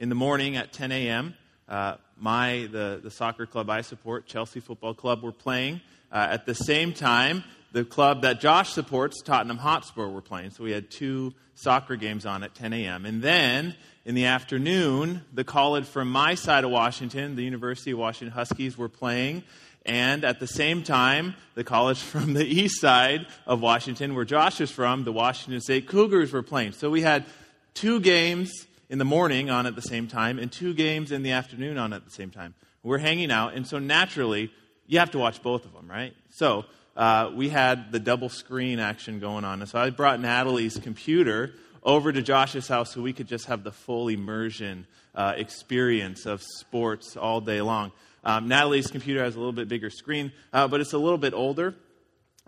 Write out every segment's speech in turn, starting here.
in the morning at 10 a.m. Uh, my the, the soccer club I support, Chelsea Football Club, were playing. Uh, at the same time, the club that Josh supports, Tottenham Hotspur, were playing. So we had two soccer games on at 10 a.m. And then in the afternoon, the college from my side of Washington, the University of Washington Huskies, were playing. And at the same time, the college from the east side of Washington, where Josh is from, the Washington State Cougars were playing. So we had two games in the morning on at the same time and two games in the afternoon on at the same time. We're hanging out, and so naturally, you have to watch both of them, right? So uh, we had the double screen action going on. And so I brought Natalie's computer over to Josh's house so we could just have the full immersion uh, experience of sports all day long. Um, Natalie's computer has a little bit bigger screen, uh, but it's a little bit older.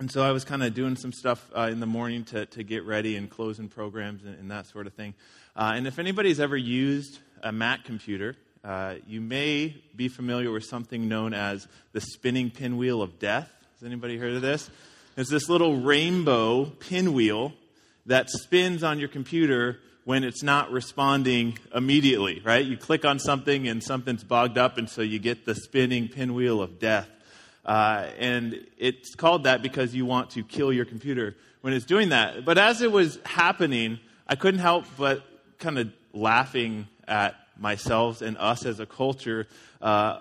And so I was kind of doing some stuff uh, in the morning to, to get ready and closing programs and, and that sort of thing. Uh, and if anybody's ever used a Mac computer, uh, you may be familiar with something known as the spinning pinwheel of death. Has anybody heard of this? It's this little rainbow pinwheel that spins on your computer when it's not responding immediately, right? You click on something and something's bogged up, and so you get the spinning pinwheel of death. Uh, and it's called that because you want to kill your computer when it's doing that. But as it was happening, I couldn't help but kind of laughing at myself and us as a culture uh,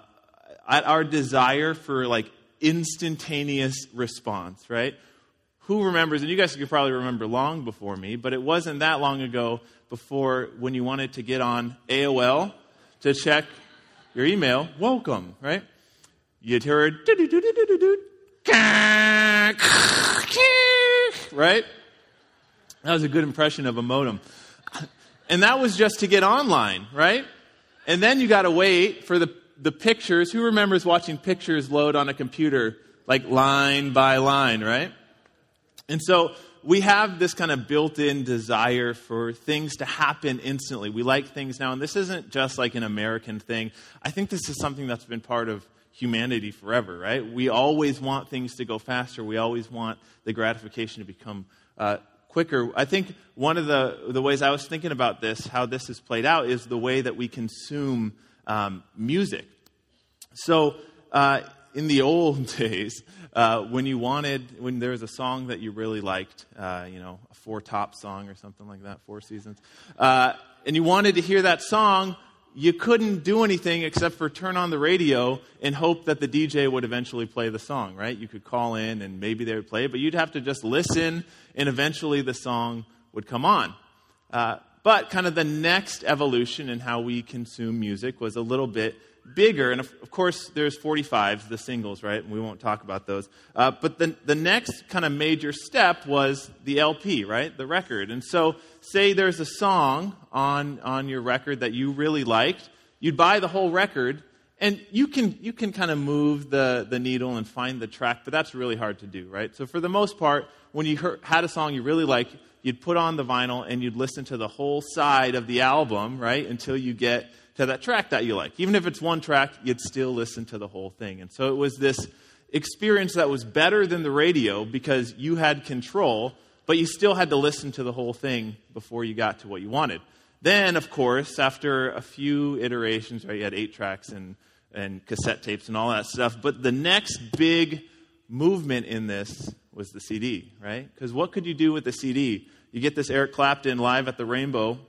at our desire for like instantaneous response, right? who remembers, and you guys could probably remember long before me, but it wasn't that long ago before when you wanted to get on AOL to check your email, welcome, right? You'd heard, right? That was a good impression of a modem. And that was just to get online, right? And then you got to wait for the, the pictures. Who remembers watching pictures load on a computer, like line by line, right? And so we have this kind of built in desire for things to happen instantly. We like things now, and this isn't just like an American thing. I think this is something that's been part of humanity forever, right? We always want things to go faster. We always want the gratification to become uh, quicker. I think one of the, the ways I was thinking about this, how this has played out, is the way that we consume um, music. So, uh, in the old days, uh, when you wanted, when there was a song that you really liked, uh, you know, a four top song or something like that, Four Seasons, uh, and you wanted to hear that song, you couldn't do anything except for turn on the radio and hope that the DJ would eventually play the song, right? You could call in and maybe they would play it, but you'd have to just listen and eventually the song would come on. Uh, but kind of the next evolution in how we consume music was a little bit bigger, and of, of, course, there's 45s, the singles, right? And we won't talk about those. Uh, but the, the next kind of major step was the LP, right? The record. And so, say there's a song on, on your record that you really liked, you'd buy the whole record, and you can, you can kind of move the, the needle and find the track, but that's really hard to do, right? So, for the most part, when you heard, had a song you really liked, you'd put on the vinyl and you'd listen to the whole side of the album, right, until you get to that track that you like. Even if it's one track, you'd still listen to the whole thing. And so it was this experience that was better than the radio because you had control, but you still had to listen to the whole thing before you got to what you wanted. Then, of course, after a few iterations, right, you had eight tracks and, and cassette tapes and all that stuff. But the next big movement in this was the CD, right? Because what could you do with the CD? You get this Eric Clapton live at the Rainbow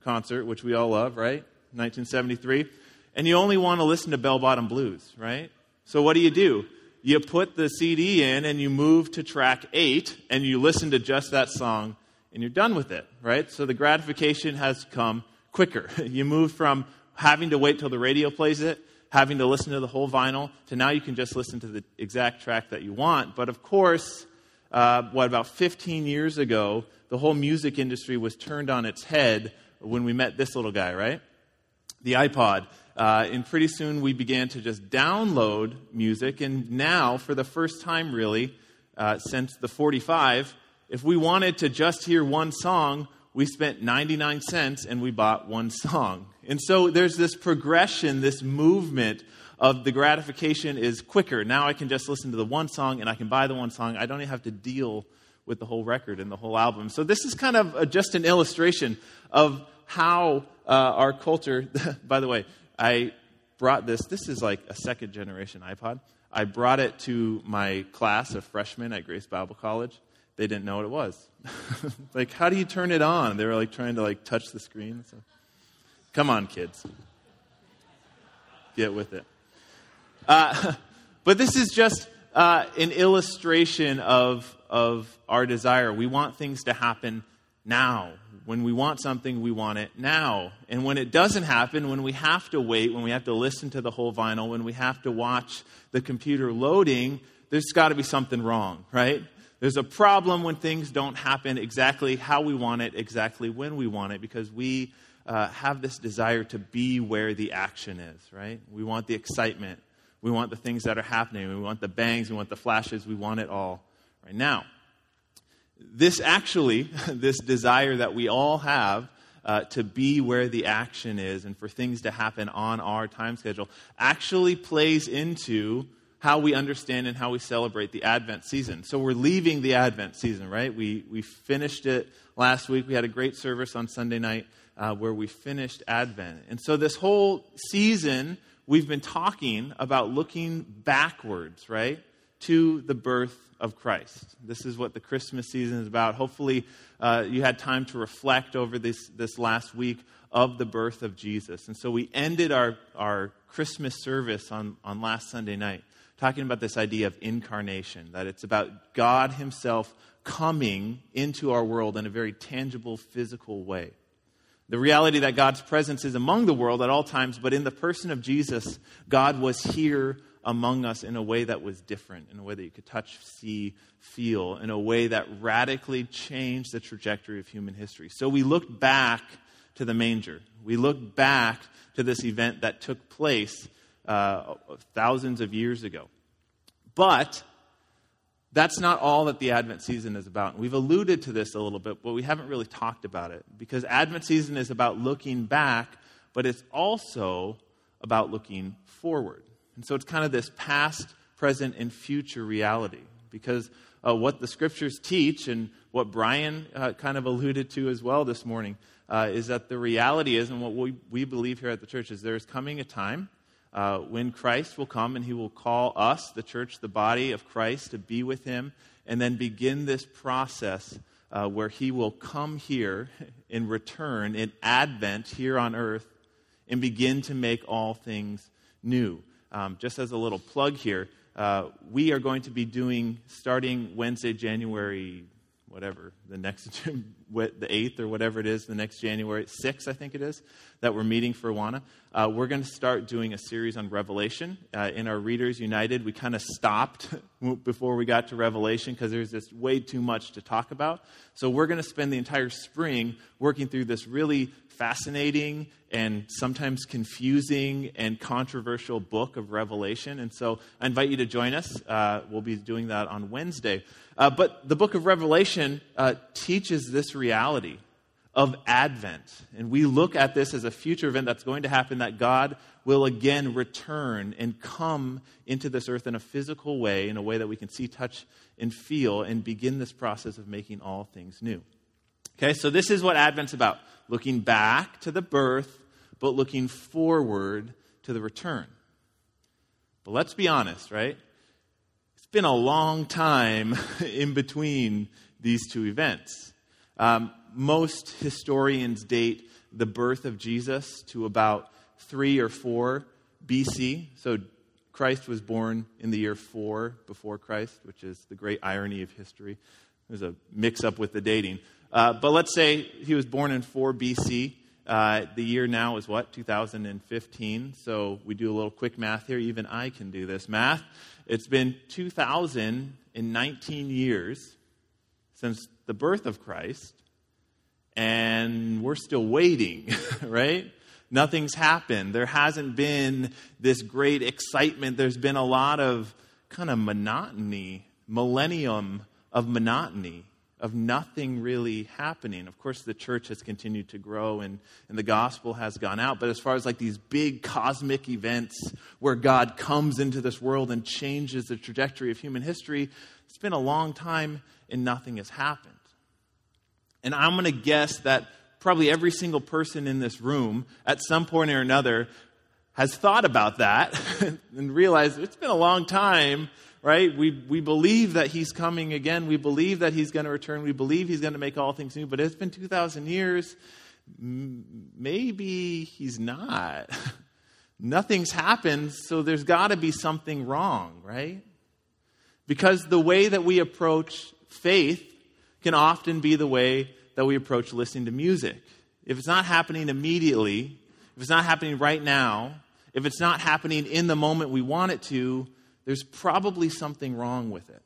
concert, which we all love, right? 1973, and you only want to listen to Bell Bottom Blues, right? So what do you do? You put the CD in and you move to track eight and you listen to just that song and you're done with it, right? So the gratification has come quicker. you move from having to wait till the radio plays it, having to listen to the whole vinyl, to now you can just listen to the exact track that you want. But of course, uh, what, about 15 years ago, the whole music industry was turned on its head when we met this little guy, right? the iPod. Uh, and pretty soon we began to just download music. And now, for the first time really, uh, since the 45, if we wanted to just hear one song, we spent 99 cents and we bought one song. And so there's this progression, this movement of the gratification is quicker. Now I can just listen to the one song and I can buy the one song. I don't even have to deal with the whole record and the whole album. So this is kind of a, just an illustration of how uh, our culture, by the way, I brought this. This is like a second generation iPod. I brought it to my class of freshmen at Grace Bible College. They didn't know what it was. like, how do you turn it on? They were like trying to like touch the screen. So. Come on, kids. Get with it. Uh, but this is just uh, an illustration of, of our desire. We want things to happen now. When we want something, we want it now. And when it doesn't happen, when we have to wait, when we have to listen to the whole vinyl, when we have to watch the computer loading, there's got to be something wrong, right? There's a problem when things don't happen exactly how we want it, exactly when we want it, because we uh, have this desire to be where the action is, right? We want the excitement. We want the things that are happening. We want the bangs. We want the flashes. We want it all right now this actually, this desire that we all have uh, to be where the action is and for things to happen on our time schedule, actually plays into how we understand and how we celebrate the Advent season. So we're leaving the Advent season, right? We, we finished it last week. We had a great service on Sunday night uh, where we finished Advent. And so this whole season, we've been talking about looking backwards, right? To the birth of Christ. This is what the Christmas season is about. Hopefully, uh, you had time to reflect over this, this last week of the birth of Jesus. And so we ended our, our Christmas service on, on last Sunday night talking about this idea of incarnation, that it's about God Himself coming into our world in a very tangible, physical way. The reality that God's presence is among the world at all times, but in the person of Jesus, God was here among us in a way that was different, in a way that you could touch, see, feel, in a way that radically changed the trajectory of human history. So we look back to the manger. We look back to this event that took place uh, thousands of years ago. But that's not all that the Advent season is about. And We've alluded to this a little bit, but we haven't really talked about it because Advent season is about looking back, but it's also about looking forward. And so it's kind of this past, present, and future reality. Because uh, what the scriptures teach, and what Brian uh, kind of alluded to as well this morning, uh, is that the reality is, and what we, we believe here at the church, is there is coming a time uh, when Christ will come and he will call us, the church, the body of Christ, to be with him, and then begin this process uh, where he will come here in return, in Advent here on earth, and begin to make all things new um, just as a little plug here, uh, we are going to be doing, starting Wednesday, January, whatever, the next, the 8th or whatever it is, the next January 6th, I think it is, that we're meeting for WANA. Uh, we're going to start doing a series on Revelation. Uh, in our Readers United, we kind of stopped before we got to Revelation because there's just way too much to talk about. So we're going to spend the entire spring working through this really fascinating and sometimes confusing and controversial book of Revelation. And so I invite you to join us. Uh, we'll be doing that on Wednesday. Uh, but the book of Revelation uh, teaches this reality of Advent. And we look at this as a future event that's going to happen that God will again return and come into this earth in a physical way, in a way that we can see, touch, and feel, and begin this process of making all things new. Okay, so this is what Advent's about looking back to the birth, but looking forward to the return. But let's be honest, right? It's been a long time in between these two events. Um, most historians date the birth of Jesus to about 3 or 4 BC. So Christ was born in the year 4 before Christ, which is the great irony of history. There's a mix up with the dating. Uh, but let's say he was born in 4 BC. Uh, the year now is what? 2015. So we do a little quick math here. Even I can do this math. It's been 2019 years since the birth of Christ, and we're still waiting, right? Nothing's happened. There hasn't been this great excitement. There's been a lot of kind of monotony, millennium of monotony of nothing really happening. Of course, the church has continued to grow and, and the gospel has gone out. But as far as like these big cosmic events where God comes into this world and changes the trajectory of human history, it's been a long time and nothing has happened. And I'm going to guess that probably every single person in this room at some point or another has thought about that and realized it's been a long time, right? We, we believe that he's coming again. We believe that he's going to return. We believe he's going to make all things new, but it's been 2,000 years. Maybe he's not. Nothing's happened, so there's got to be something wrong, right? Because the way that we approach faith can often be the way that we approach listening to music. If it's not happening immediately, if it's not happening right now, if it's not happening in the moment we want it to, there's probably something wrong with it.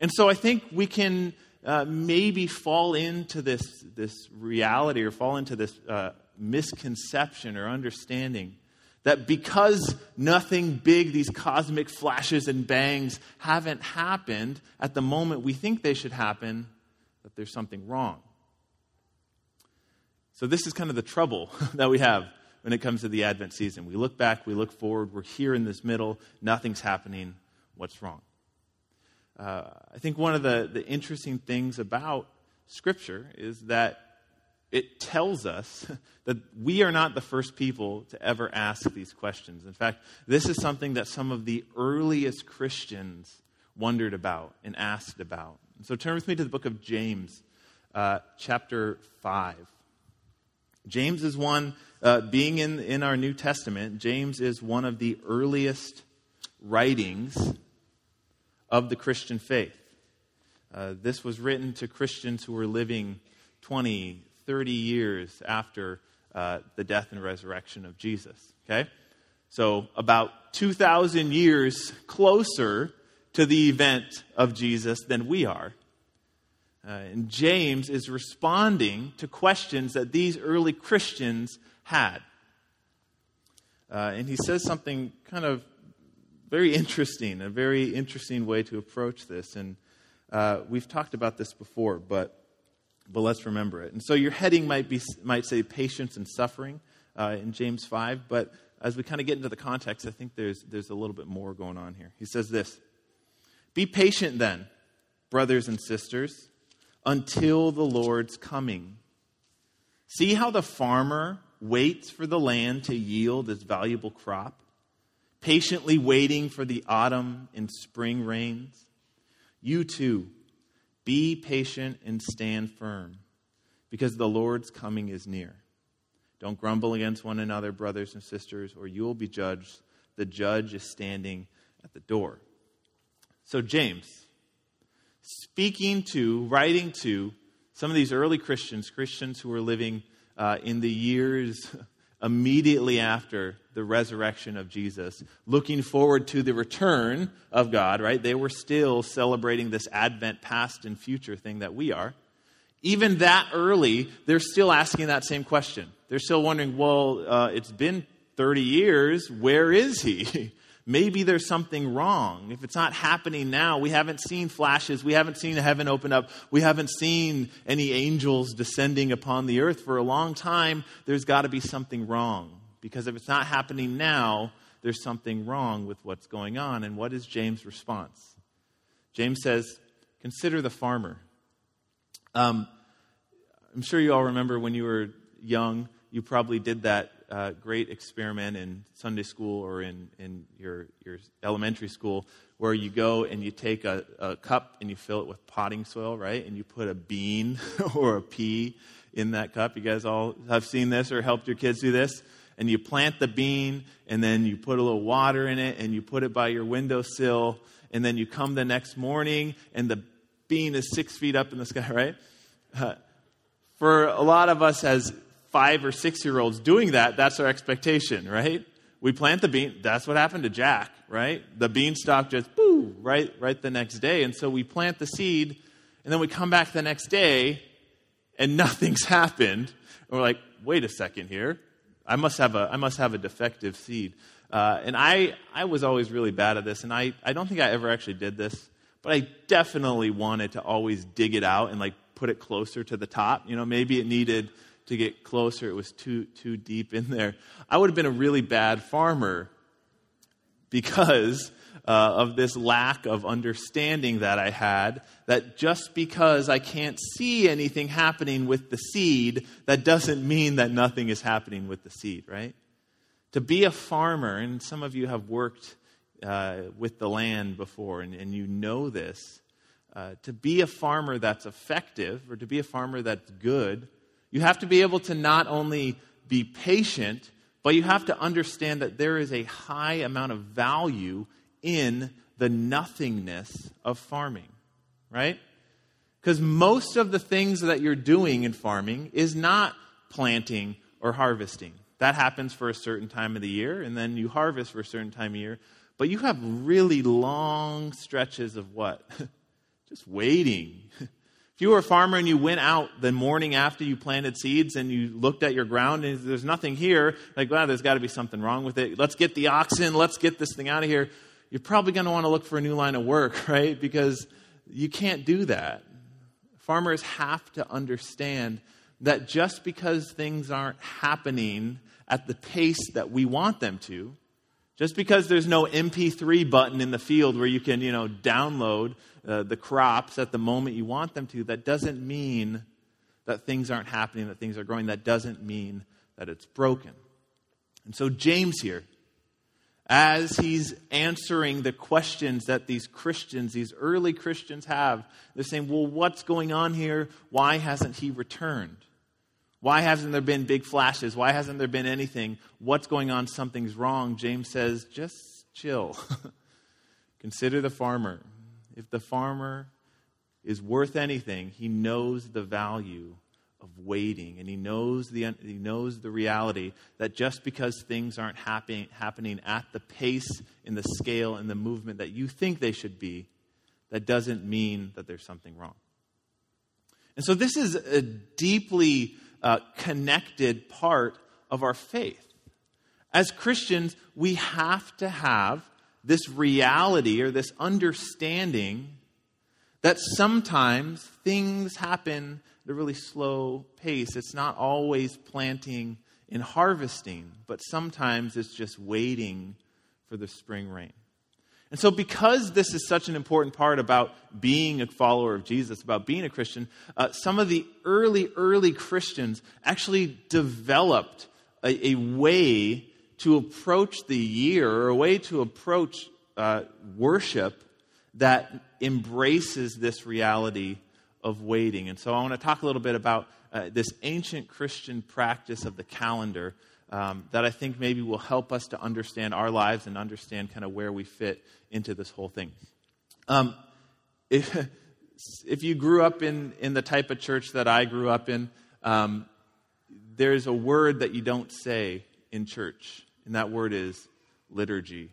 And so I think we can uh, maybe fall into this, this reality or fall into this uh, misconception or understanding that because nothing big, these cosmic flashes and bangs, haven't happened at the moment we think they should happen, that there's something wrong. So, this is kind of the trouble that we have when it comes to the Advent season. We look back, we look forward, we're here in this middle, nothing's happening. What's wrong? Uh, I think one of the, the interesting things about Scripture is that it tells us that we are not the first people to ever ask these questions. In fact, this is something that some of the earliest Christians wondered about and asked about. So turn with me to the book of James, uh, chapter 5. James is one, uh, being in, in our New Testament, James is one of the earliest writings of the Christian faith. Uh, this was written to Christians who were living 20, 30 years after uh, the death and resurrection of Jesus. Okay? So, about 2,000 years closer to the event of Jesus than we are. Uh, and James is responding to questions that these early Christians had. Uh, and he says something kind of very interesting, a very interesting way to approach this. And uh, we've talked about this before, but but let's remember it. And so your heading might, be, might say patience and suffering uh, in James 5, but as we kind of get into the context, I think there's, there's a little bit more going on here. He says this Be patient then, brothers and sisters, until the Lord's coming. See how the farmer waits for the land to yield its valuable crop, patiently waiting for the autumn and spring rains. You too be patient and stand firm, because the Lord's coming is near. Don't grumble against one another, brothers and sisters, or you will be judged. The judge is standing at the door. So, James, speaking to, writing to some of these early Christians, Christians who were living uh, in the years immediately after the resurrection of Jesus, looking forward to the return of God, right? They were still celebrating this Advent past and future thing that we are. Even that early, they're still asking that same question. They're still wondering, well, uh, it's been 30 years, where is he? maybe there's something wrong. If it's not happening now, we haven't seen flashes, we haven't seen heaven open up, we haven't seen any angels descending upon the earth for a long time, there's got to be something wrong. Because if it's not happening now, there's something wrong with what's going on. And what is James' response? James says, Consider the farmer. Um, I'm sure you all remember when you were young, you probably did that uh, great experiment in Sunday school or in, in your, your elementary school where you go and you take a, a cup and you fill it with potting soil, right? And you put a bean or a pea in that cup. You guys all have seen this or helped your kids do this? And you plant the bean and then you put a little water in it and you put it by your windowsill and then you come the next morning and the bean is six feet up in the sky, right? Uh, for a lot of us as five or six year olds doing that, that's our expectation, right? We plant the bean. That's what happened to Jack, right? The beanstalk just boo right, right the next day. And so we plant the seed, and then we come back the next day, and nothing's happened. And we're like, wait a second here. I must have a, I must have a defective seed. Uh, and I, I was always really bad at this, and I, I don't think I ever actually did this, but I definitely wanted to always dig it out and like put it closer to the top. You know, maybe it needed to get closer. It was too, too deep in there. I would have been a really bad farmer because uh, of this lack of understanding that I had. That just because I can't see anything happening with the seed, that doesn't mean that nothing is happening with the seed, right? To be a farmer, and some of you have worked uh, with the land before, and, and you know this. Uh, to be a farmer that's effective, or to be a farmer that's good, you have to be able to not only be patient, but you have to understand that there is a high amount of value in the nothingness of farming, right? Because most of the things that you're doing in farming is not planting or harvesting. That happens for a certain time of the year, and then you harvest for a certain time of year. But you have really long stretches of what? Just waiting. If you were a farmer and you went out the morning after you planted seeds and you looked at your ground and there's nothing here, like, wow, there's got to be something wrong with it. Let's get the oxen. Let's get this thing out of here. You're probably going to want to look for a new line of work, right? Because you can't do that. Farmers have to understand that just because things aren't happening at the pace that we want them to, just because there's no MP3 button in the field where you can, you know, download uh, the crops at the moment you want them to, that doesn't mean that things aren't happening, that things are growing. That doesn't mean that it's broken. And so, James here, as he's answering the questions that these Christians, these early Christians have, they're saying, well, what's going on here? Why hasn't he returned? Why hasn't there been big flashes? Why hasn't there been anything? What's going on? Something's wrong. James says, just chill. Consider the farmer. If the farmer is worth anything, he knows the value of waiting and he knows the, he knows the reality that just because things aren't happen, happening at the pace, in the scale, in the movement that you think they should be, that doesn't mean that there's something wrong. And so this is a deeply uh, connected part of our faith. As Christians, we have to have this reality or this understanding that sometimes things happen at a really slow pace. It's not always planting and harvesting, but sometimes it's just waiting for the spring rain. And so, because this is such an important part about being a follower of Jesus, about being a Christian, uh, some of the early, early Christians actually developed a, a, way to approach the year, or a way to approach uh, worship that embraces this reality of waiting. And so, I want to talk a little bit about uh, this ancient Christian practice of the calendar um, that I think maybe will help us to understand our lives and understand kind of where we fit into this whole thing. Um, if, if you grew up in, in the type of church that I grew up in, um, there's a word that you don't say in church, and that word is liturgy.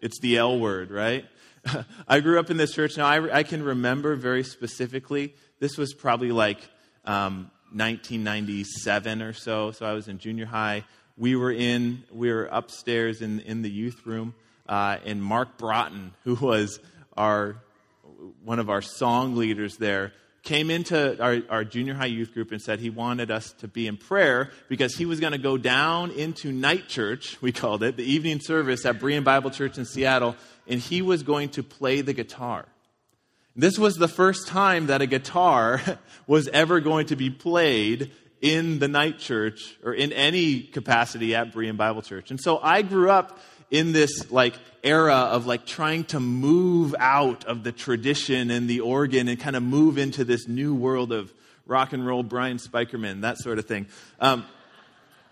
It's the L word, right? I grew up in this church. Now, I, I, can remember very specifically, this was probably like um, 1997 or so. So I was in junior high. We were in, we were upstairs in, in the youth room, uh, and Mark Broughton, who was our, one of our song leaders there, came into our, our junior high youth group and said he wanted us to be in prayer because he was going to go down into night church, we called it, the evening service at Berean Bible Church in Seattle, and he was going to play the guitar. This was the first time that a guitar was ever going to be played in the night church or in any capacity at Berean Bible Church. And so I grew up in this like era of like trying to move out of the tradition and the organ and kind of move into this new world of rock and roll, Brian Spikerman, that sort of thing. Um,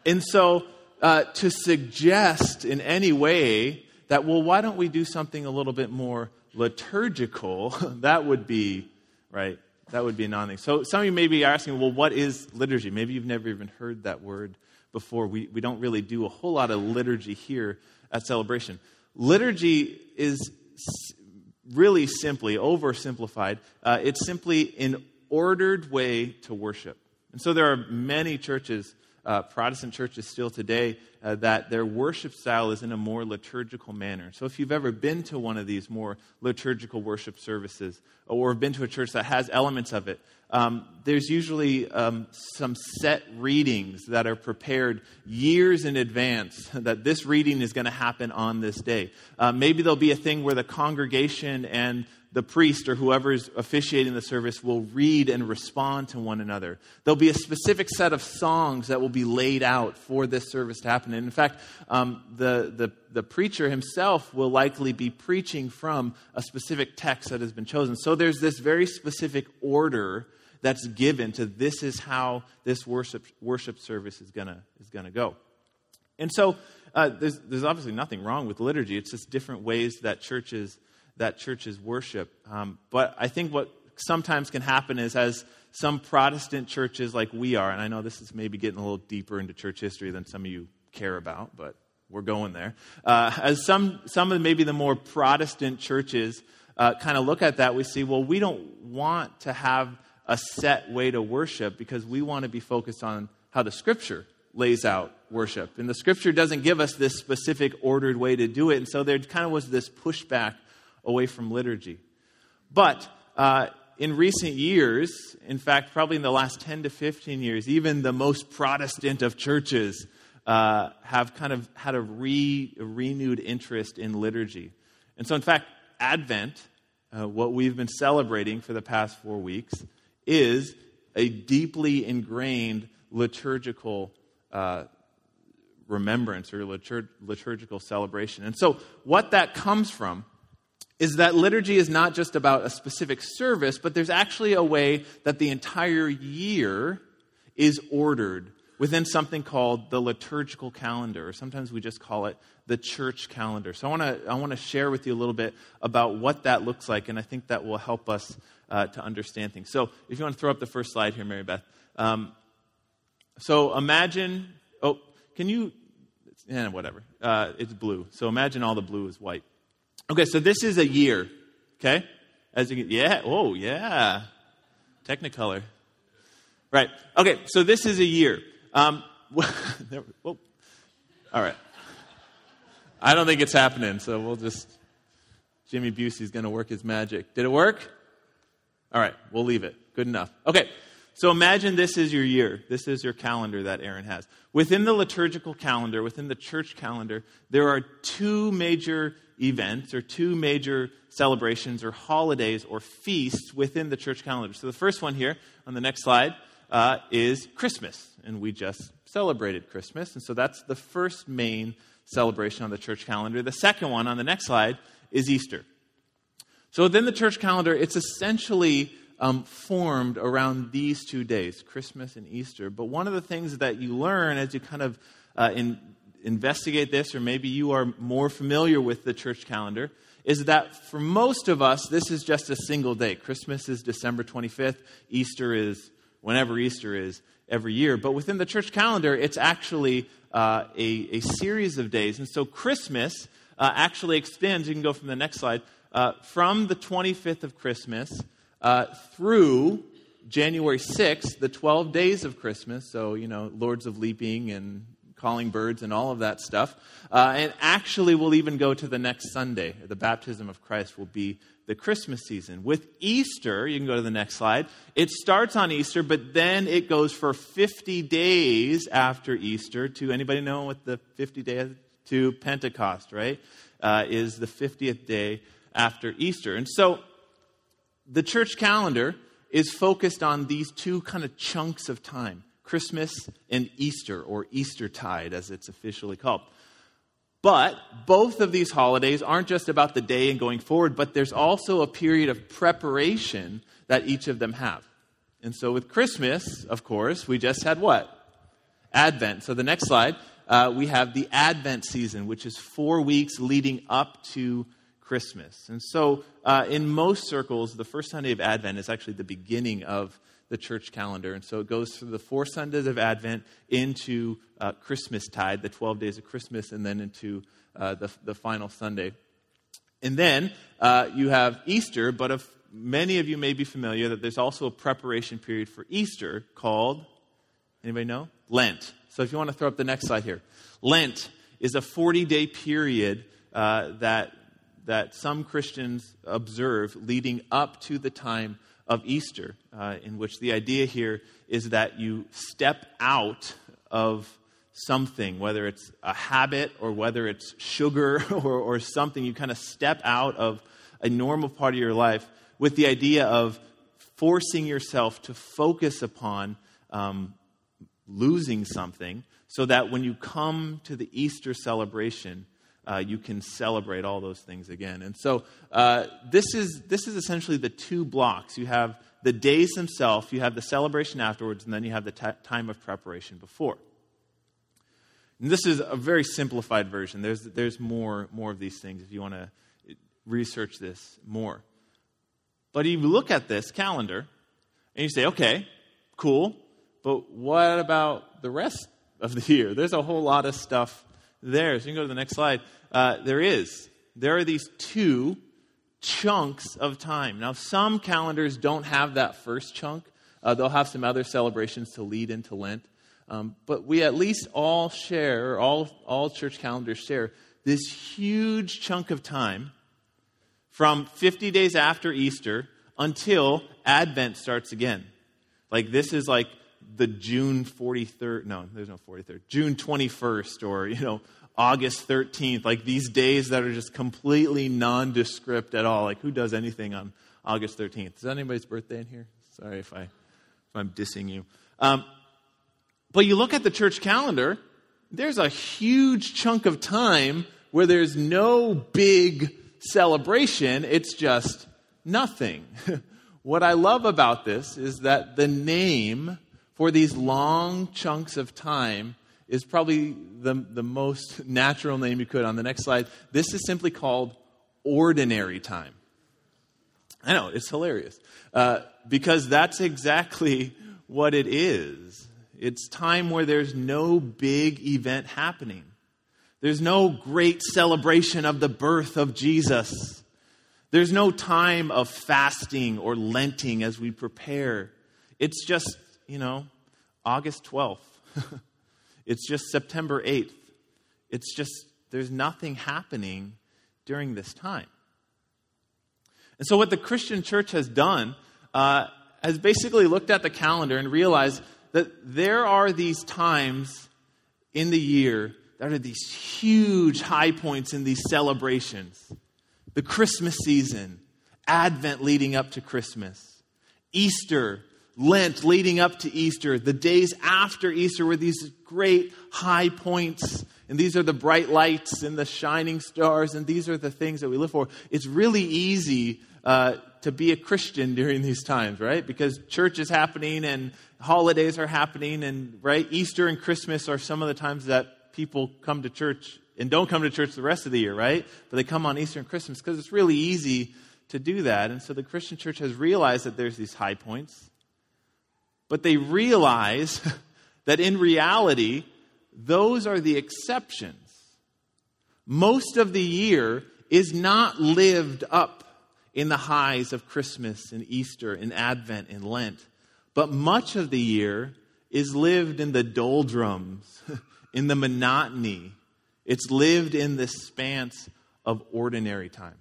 and so uh, to suggest in any way that, well, why don't we do something a little bit more liturgical, that would be, right, that would be a non thing. So some of you may be asking, well, what is liturgy? Maybe you've never even heard that word before. We, we don't really do a whole lot of liturgy here at Celebration. Liturgy is really simply, oversimplified, uh, it's simply an ordered way to worship. And so there are many churches uh, Protestant churches still today uh, that their worship style is in a more liturgical manner. So if you've ever been to one of these more liturgical worship services or been to a church that has elements of it, um, there's usually um, some set readings that are prepared years in advance that this reading is going to happen on this day. Uh, maybe there'll be a thing where the congregation and the priest or whoever's officiating the service will read and respond to one another. There'll be a specific set of songs that will be laid out for this service to happen. And in fact, um, the, the, the preacher himself will likely be preaching from a specific text that has been chosen. So there's this very specific order that's given to this is how this worship, worship service is going is gonna go. And so uh, there's, there's obviously nothing wrong with liturgy. It's just different ways that churches that churches worship. Um, but I think what sometimes can happen is as some Protestant churches like we are, and I know this is maybe getting a little deeper into church history than some of you care about, but we're going there. Uh, as some, some of maybe the more Protestant churches uh, kind of look at that, we see, well, we don't want to have a set way to worship because we want to be focused on how the Scripture lays out worship. And the Scripture doesn't give us this specific ordered way to do it. And so there kind of was this pushback away from liturgy. But uh, in recent years, in fact, probably in the last 10 to 15 years, even the most Protestant of churches uh, have kind of had a, re, a, renewed interest in liturgy. And so, in fact, Advent, uh, what we've been celebrating for the past four weeks, is a deeply ingrained liturgical uh, remembrance or liturg- liturgical celebration. And so, what that comes from is that liturgy is not just about a specific service, but there's actually a way that the entire year is ordered within something called the liturgical calendar, or sometimes we just call it the church calendar. So I want to I want to share with you a little bit about what that looks like, and I think that will help us uh, to understand things. So if you want to throw up the first slide here, Mary Beth. Um, so imagine. Oh, can you? Yeah, whatever. Uh, it's blue. So imagine all the blue is white. Okay, so this is a year. Okay? As you yeah, oh yeah. Technicolor. Right. Okay, so this is a year. Um, all right. I don't think it's happening, so we'll just. Jimmy Busey's going to work his magic. Did it work? All right, we'll leave it. Good enough. Okay, so imagine this is your year. This is your calendar that Aaron has. Within the liturgical calendar, within the church calendar, there are two major events or two major celebrations or holidays or feasts within the church calendar. So the first one here on the next slide uh, is Christmas, and we just celebrated Christmas, and so that's the first main celebration on the church calendar. The second one on the next slide is Easter. So within the church calendar, it's essentially um, formed around these two days, Christmas and Easter. But one of the things that you learn as you kind of uh, in, investigate this, or maybe you are more familiar with the church calendar, is that for most of us, this is just a single day. Christmas is December 25th, Easter is whenever Easter is every year. But within the church calendar, it's actually uh, a, a, series of days. And so Christmas uh, actually extends, you can go from the next slide, uh, from the 25th of Christmas uh, through January 6th, the 12 days of Christmas. So, you know, Lords of Leaping and calling birds and all of that stuff. Uh, and actually, we'll even go to the next Sunday. The baptism of Christ will be the Christmas season. With Easter, you can go to the next slide. It starts on Easter, but then it goes for 50 days after Easter to anybody know what the 50 days to Pentecost, right? Uh, is the 50th day after Easter. And so the church calendar is focused on these two kind of chunks of time. Christmas and Easter, or Eastertide as it's officially called. But both of these holidays aren't just about the day and going forward, but there's also a period of preparation that each of them have. And so with Christmas, of course, we just had what? Advent. So the next slide, uh, we have the Advent season, which is four weeks leading up to Christmas. And so uh, in most circles, the first Sunday of Advent is actually the beginning of the church calendar. And so it goes through the four Sundays of Advent into uh, Christmas tide, the 12 days of Christmas, and then into uh, the, the final Sunday. And then uh, you have Easter, but if many of you may be familiar that there's also a preparation period for Easter called, anybody know? Lent. So if you want to throw up the next slide here. Lent is a 40 day period uh, that, that some Christians observe leading up to the time of Easter, uh, in which the idea here is that you step out of something, whether it's a habit or whether it's sugar or, or something, you kind of step out of a normal part of your life with the idea of forcing yourself to focus upon um, losing something so that when you come to the Easter celebration, uh, you can celebrate all those things again. And so uh, this, is, this is essentially the two blocks. You have the days themselves, you have the celebration afterwards, and then you have the t- time of preparation before. And this is a very simplified version. There's, there's more, more of these things if you want to research this more. But you look at this calendar and you say, okay, cool, but what about the rest of the year? There's a whole lot of stuff there. So you can go to the next slide. Uh, there is. There are these two chunks of time. Now, some calendars don't have that first chunk, uh, they'll have some other celebrations to lead into Lent. Um, but we at least all share, all, all church calendars share, this huge chunk of time from 50 days after Easter until Advent starts again. Like, this is like the June 43rd, no, there's no 43rd, June 21st, or, you know, August 13th, like these days that are just completely nondescript at all. Like, who does anything on August 13th? Is that anybody's birthday in here? Sorry if, I, if I'm dissing you. Um, but you look at the church calendar, there's a huge chunk of time where there's no big celebration, it's just nothing. what I love about this is that the name for these long chunks of time is probably the, the most natural name you could. On the next slide, this is simply called ordinary time. I know, it's hilarious. Uh, because that's exactly what it is. It's time where there's no big event happening. There's no great celebration of the birth of Jesus. There's no time of fasting or lenting as we prepare. It's just, you know, August 12th. it's just September 8th. It's just, there's nothing happening during this time. And so, what the Christian church has done uh, has basically looked at the calendar and realized that there are these times in the year that are these huge high points in these celebrations. The Christmas season, Advent leading up to Christmas, Easter, Lent leading up to Easter, the days after Easter were these great high points. And these are the bright lights and the shining stars, and these are the things that we live for. It's really easy uh, to be a Christian during these times, right? Because church is happening and holidays are happening, and right, Easter and Christmas are some of the times that people come to church and don't come to church the rest of the year, right? But they come on Easter and Christmas because it's really easy to do that. And so the Christian church has realized that there's these high points, but they realize that in reality, those are the exceptions. Most of the year is not lived up in the highs of Christmas and Easter and Advent and Lent. But much of the year is lived in the doldrums, in the monotony. It's lived in the span of ordinary time.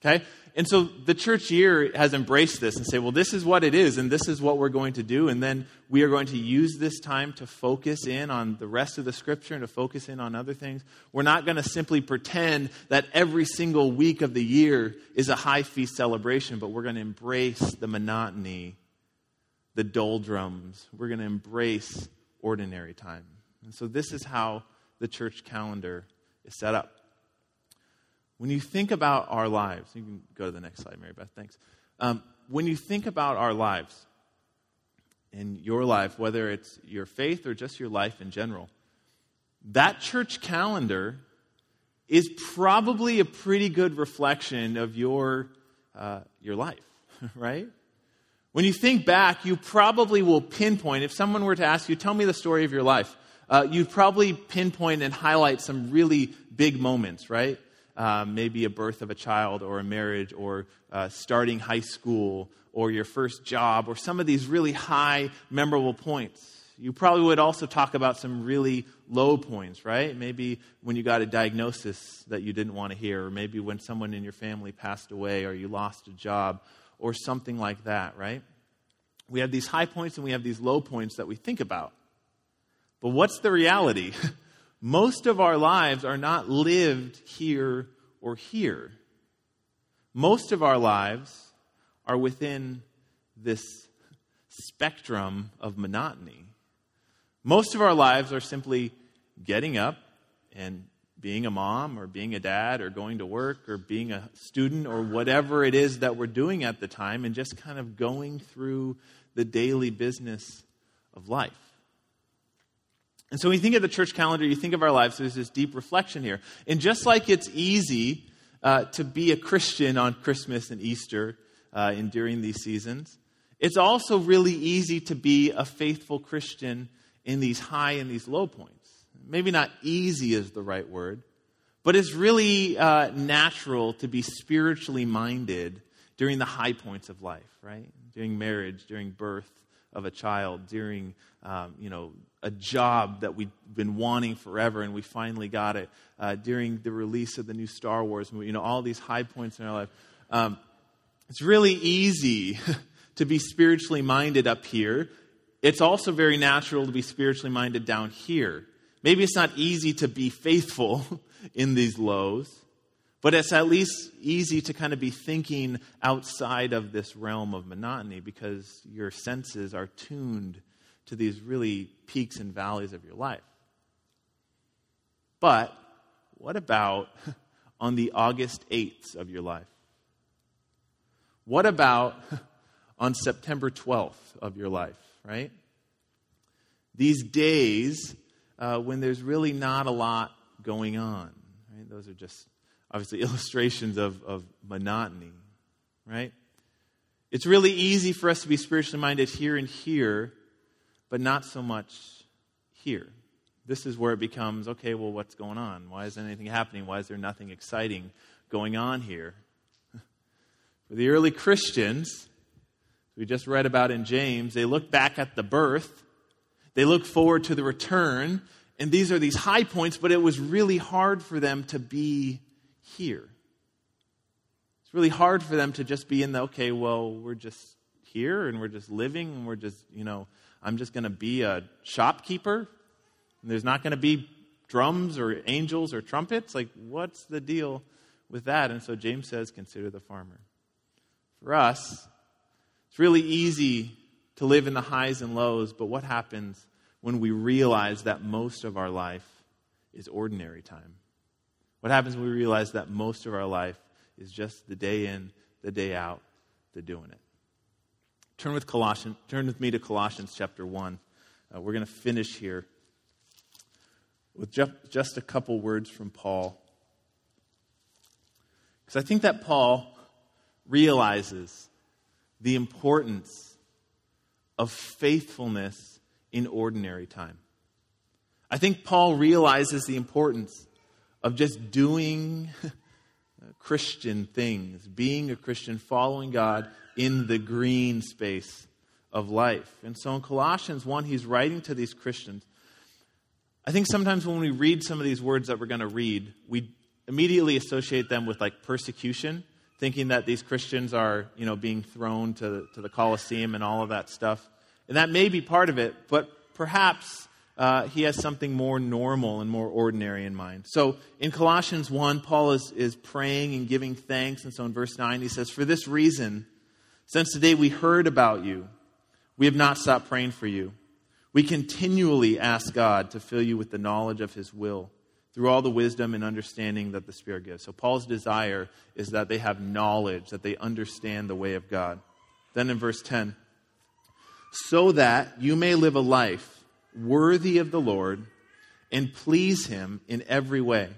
Okay? And so the church year has embraced this and say, well, this is what it is, and this is what we're going to do. And then we are going to use this time to focus in on the rest of the scripture and to focus in on other things. We're not going to simply pretend that every single week of the year is a high feast celebration, but we're going to embrace the monotony the doldrums. We're going to embrace ordinary time. And so, this is how the church calendar is set up. When you think about our lives, you can go to the next slide, Mary Beth, thanks. Um, when you think about our lives, in your life, whether it's your faith or just your life in general, that church calendar is probably a pretty good reflection of your, uh, your life, right? When you think back, you probably will pinpoint, if someone were to ask you, tell me the story of your life, uh, you'd probably pinpoint and highlight some really big moments, right? Uh, maybe a birth of a child or a marriage or uh, starting high school or your first job or some of these really high, memorable points. You probably would also talk about some really low points, right? Maybe when you got a diagnosis that you didn't want to hear, or maybe when someone in your family passed away or you lost a job or something like that, right? We have these high points and we have these low points that we think about. But what's the reality? Most of our lives are not lived here or here. Most of our lives are within this spectrum of monotony. Most of our lives are simply getting up and being a mom or being a dad or going to work or being a student or whatever it is that we're doing at the time and just kind of going through the daily business of life. And so when you think of the church calendar, you think of our lives, there's this deep reflection here. And just like it's easy uh, to be a Christian on Christmas and Easter uh, and during these seasons, it's also really easy to be a faithful Christian in these high and these low points. Maybe not easy is the right word, but it's really uh, natural to be spiritually minded during the high points of life, right? During marriage, during birth of a child, during um, you know a job that we've been wanting forever and we finally got it, uh, during the release of the new Star Wars movie, you know all these high points in our life. Um, it's really easy to be spiritually minded up here. It's also very natural to be spiritually minded down here. Maybe it's not easy to be faithful in these lows, but it's at least easy to kind of be thinking outside of this realm of monotony because your senses are tuned to these really peaks and valleys of your life. But what about on the August 8th of your life? What about on September 12th of your life, right? These days uh, when there's really not a lot going on. Right? Those are just obviously illustrations of, of monotony, right? It's really easy for us to be spiritually minded here and here, but not so much here. This is where it becomes okay, well, what's going on? Why isn't anything happening? Why is there nothing exciting going on here? For the early Christians, we just read about in James, they look back at the birth they look forward to the return, and these are these high points, but it was really hard for them to be here. It's really hard for them to just be in the, okay, well, we're just here and we're just living and we're just, you know, I'm just going to be a shopkeeper. And there's not going to be drums or angels or trumpets. Like, what's the deal with that? And so James says, consider the farmer. For us, it's really easy to live in the highs and lows, but what happens when we realize that most of our life is ordinary time? What happens when we realize that most of our life is just the day in, the day out, the doing it? Turn with Colossians, turn with me to Colossians chapter 1. Uh, we're going to finish here with just, just a couple words from Paul. Because I think that Paul realizes the importance of faithfulness in ordinary time. I think Paul realizes the importance of just doing Christian things, being a Christian, following God in the green space of life. And so in Colossians 1, he's writing to these Christians. I think sometimes when we read some of these words that we're going to read, we immediately associate them with like persecution thinking that these Christians are, you know, being thrown to, to the Colosseum and all of that stuff. And that may be part of it, but perhaps uh, he has something more normal and more ordinary in mind. So in Colossians 1, Paul is, is praying and giving thanks. And so in verse 9, he says, For this reason, since the day we heard about you, we have not stopped praying for you. We continually ask God to fill you with the knowledge of his will through all the wisdom and understanding that the Spirit gives. So, Paul's desire is that they have knowledge, that they understand the way of God. Then in verse 10, so that you may live a life worthy of the Lord and please Him in every way,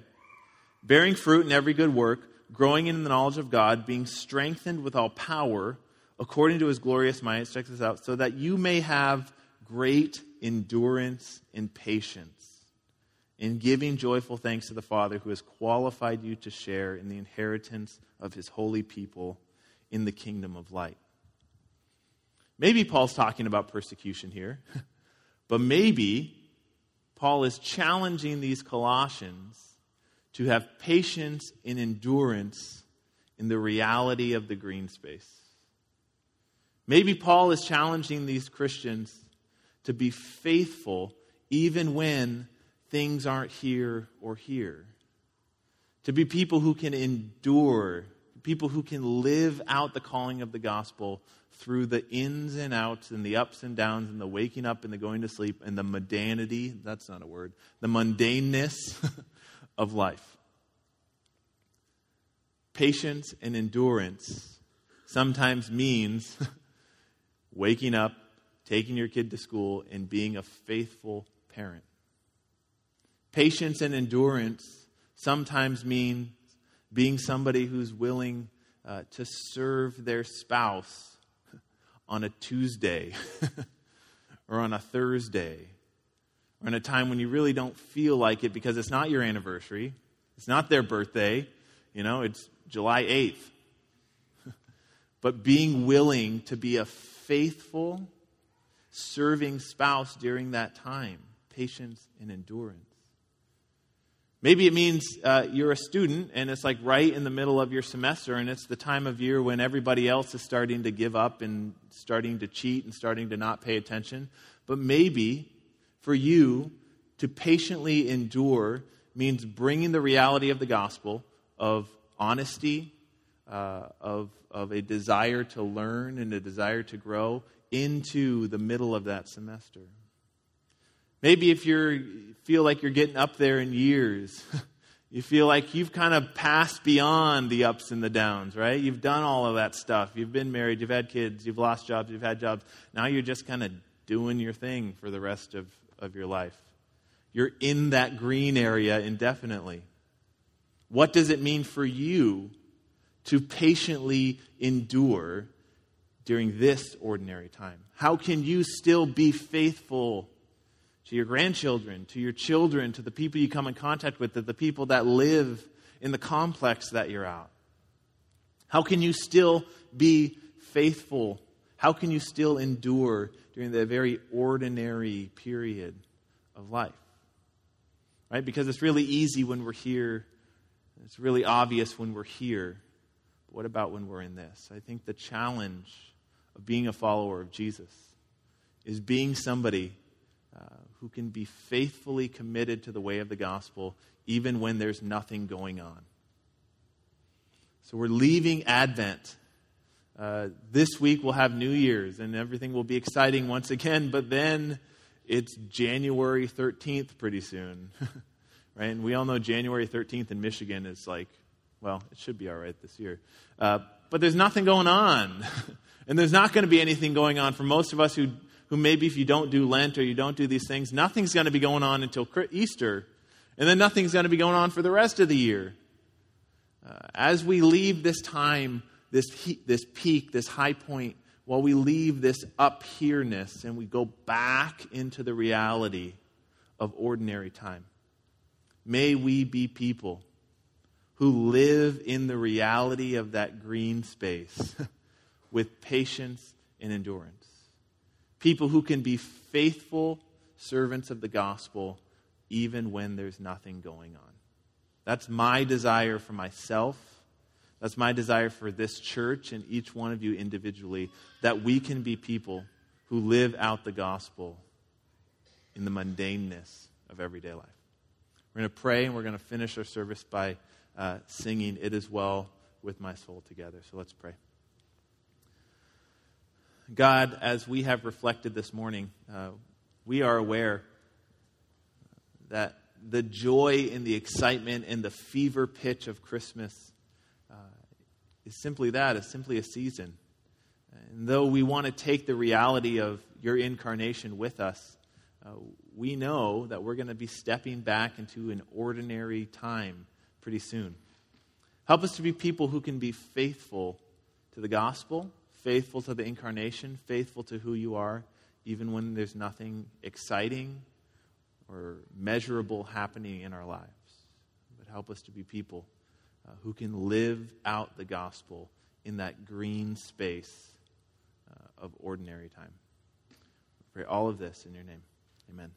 bearing fruit in every good work, growing in the knowledge of God, being strengthened with all power according to His glorious might. Check this out. So that you may have great endurance and patience in giving joyful thanks to the Father who has qualified you to share in the inheritance of his holy people in the kingdom of light. Maybe Paul's talking about persecution here, but maybe Paul is challenging these Colossians to have patience and endurance in the reality of the green space. Maybe Paul is challenging these Christians to be faithful even when things aren't here or here. To be people who can endure, people who can live out the calling of the gospel through the ins and outs and the ups and downs and the waking up and the going to sleep and the mundanity that's not a word the mundaneness of life. Patience and endurance sometimes means waking up, taking your kid to school, and being a faithful parent. Patience and endurance sometimes mean being somebody who's willing uh, to serve their spouse on a Tuesday or on a Thursday or in a time when you really don't feel like it because it's not your anniversary, it's not their birthday, you know, it's July 8th. but being willing to be a faithful, serving spouse during that time, patience and endurance. Maybe it means uh, you're a student and it's like right in the middle of your semester, and it's the time of year when everybody else is starting to give up and starting to cheat and starting to not pay attention. But maybe for you to patiently endure means bringing the reality of the gospel of honesty, uh, of, of a desire to learn and a desire to grow into the middle of that semester. Maybe if you feel like you're getting up there in years, you feel like you've kind of passed beyond the ups and the downs, right? You've done all of that stuff. You've been married, you've had kids, you've lost jobs, you've had jobs. Now you're just kind of doing your thing for the rest of, of your life. You're in that green area indefinitely. What does it mean for you to patiently endure during this ordinary time? How can you still be faithful to your grandchildren, to your children, to the people you come in contact with, to the people that live in the complex that you're out? How can you still be faithful? How can you still endure during the very ordinary period of life? Right? Because it's really easy when we're here, it's really obvious when we're here. What about when we're in this? I think the challenge of being a follower of Jesus is being somebody uh, who can be faithfully committed to the way of the gospel even when there's nothing going on. So we're leaving Advent. Uh, this week we'll have New Year's and everything will be exciting once again, but then it's January 13th pretty soon. right? And we all know January 13th in Michigan is like, well, it should be all right this year. Uh, but there's nothing going on. and there's not going to be anything going on for most of us who who maybe if you don't do Lent or you don't do these things, nothing's going to be going on until Easter. And then nothing's going to be going on for the rest of the year. Uh, as we leave this time, this, this peak, this high point, while we leave this up here-ness and we go back into the reality of ordinary time, may we be people who live in the reality of that green space with patience and endurance people who can be faithful servants of the gospel even when there's nothing going on. That's my desire for myself. That's my desire for this church and each one of you individually that we can be people who live out the gospel in the mundaneness of everyday life. We're going to pray and we're going to finish our service by uh, singing It Is Well with My Soul together. So let's pray. God, as we have reflected this morning, uh, we are aware that the joy and the excitement and the fever pitch of Christmas uh, is simply that, is simply a season. And though we want to take the reality of your incarnation with us, uh, we know that we're going to be stepping back into an ordinary time pretty soon. Help us to be people who can be faithful to the gospel faithful to the incarnation, faithful to who you are, even when there's nothing exciting or measurable happening in our lives. But help us to be people uh, who can live out the gospel in that green space uh, of ordinary time. Pray all of this in your name. Amen.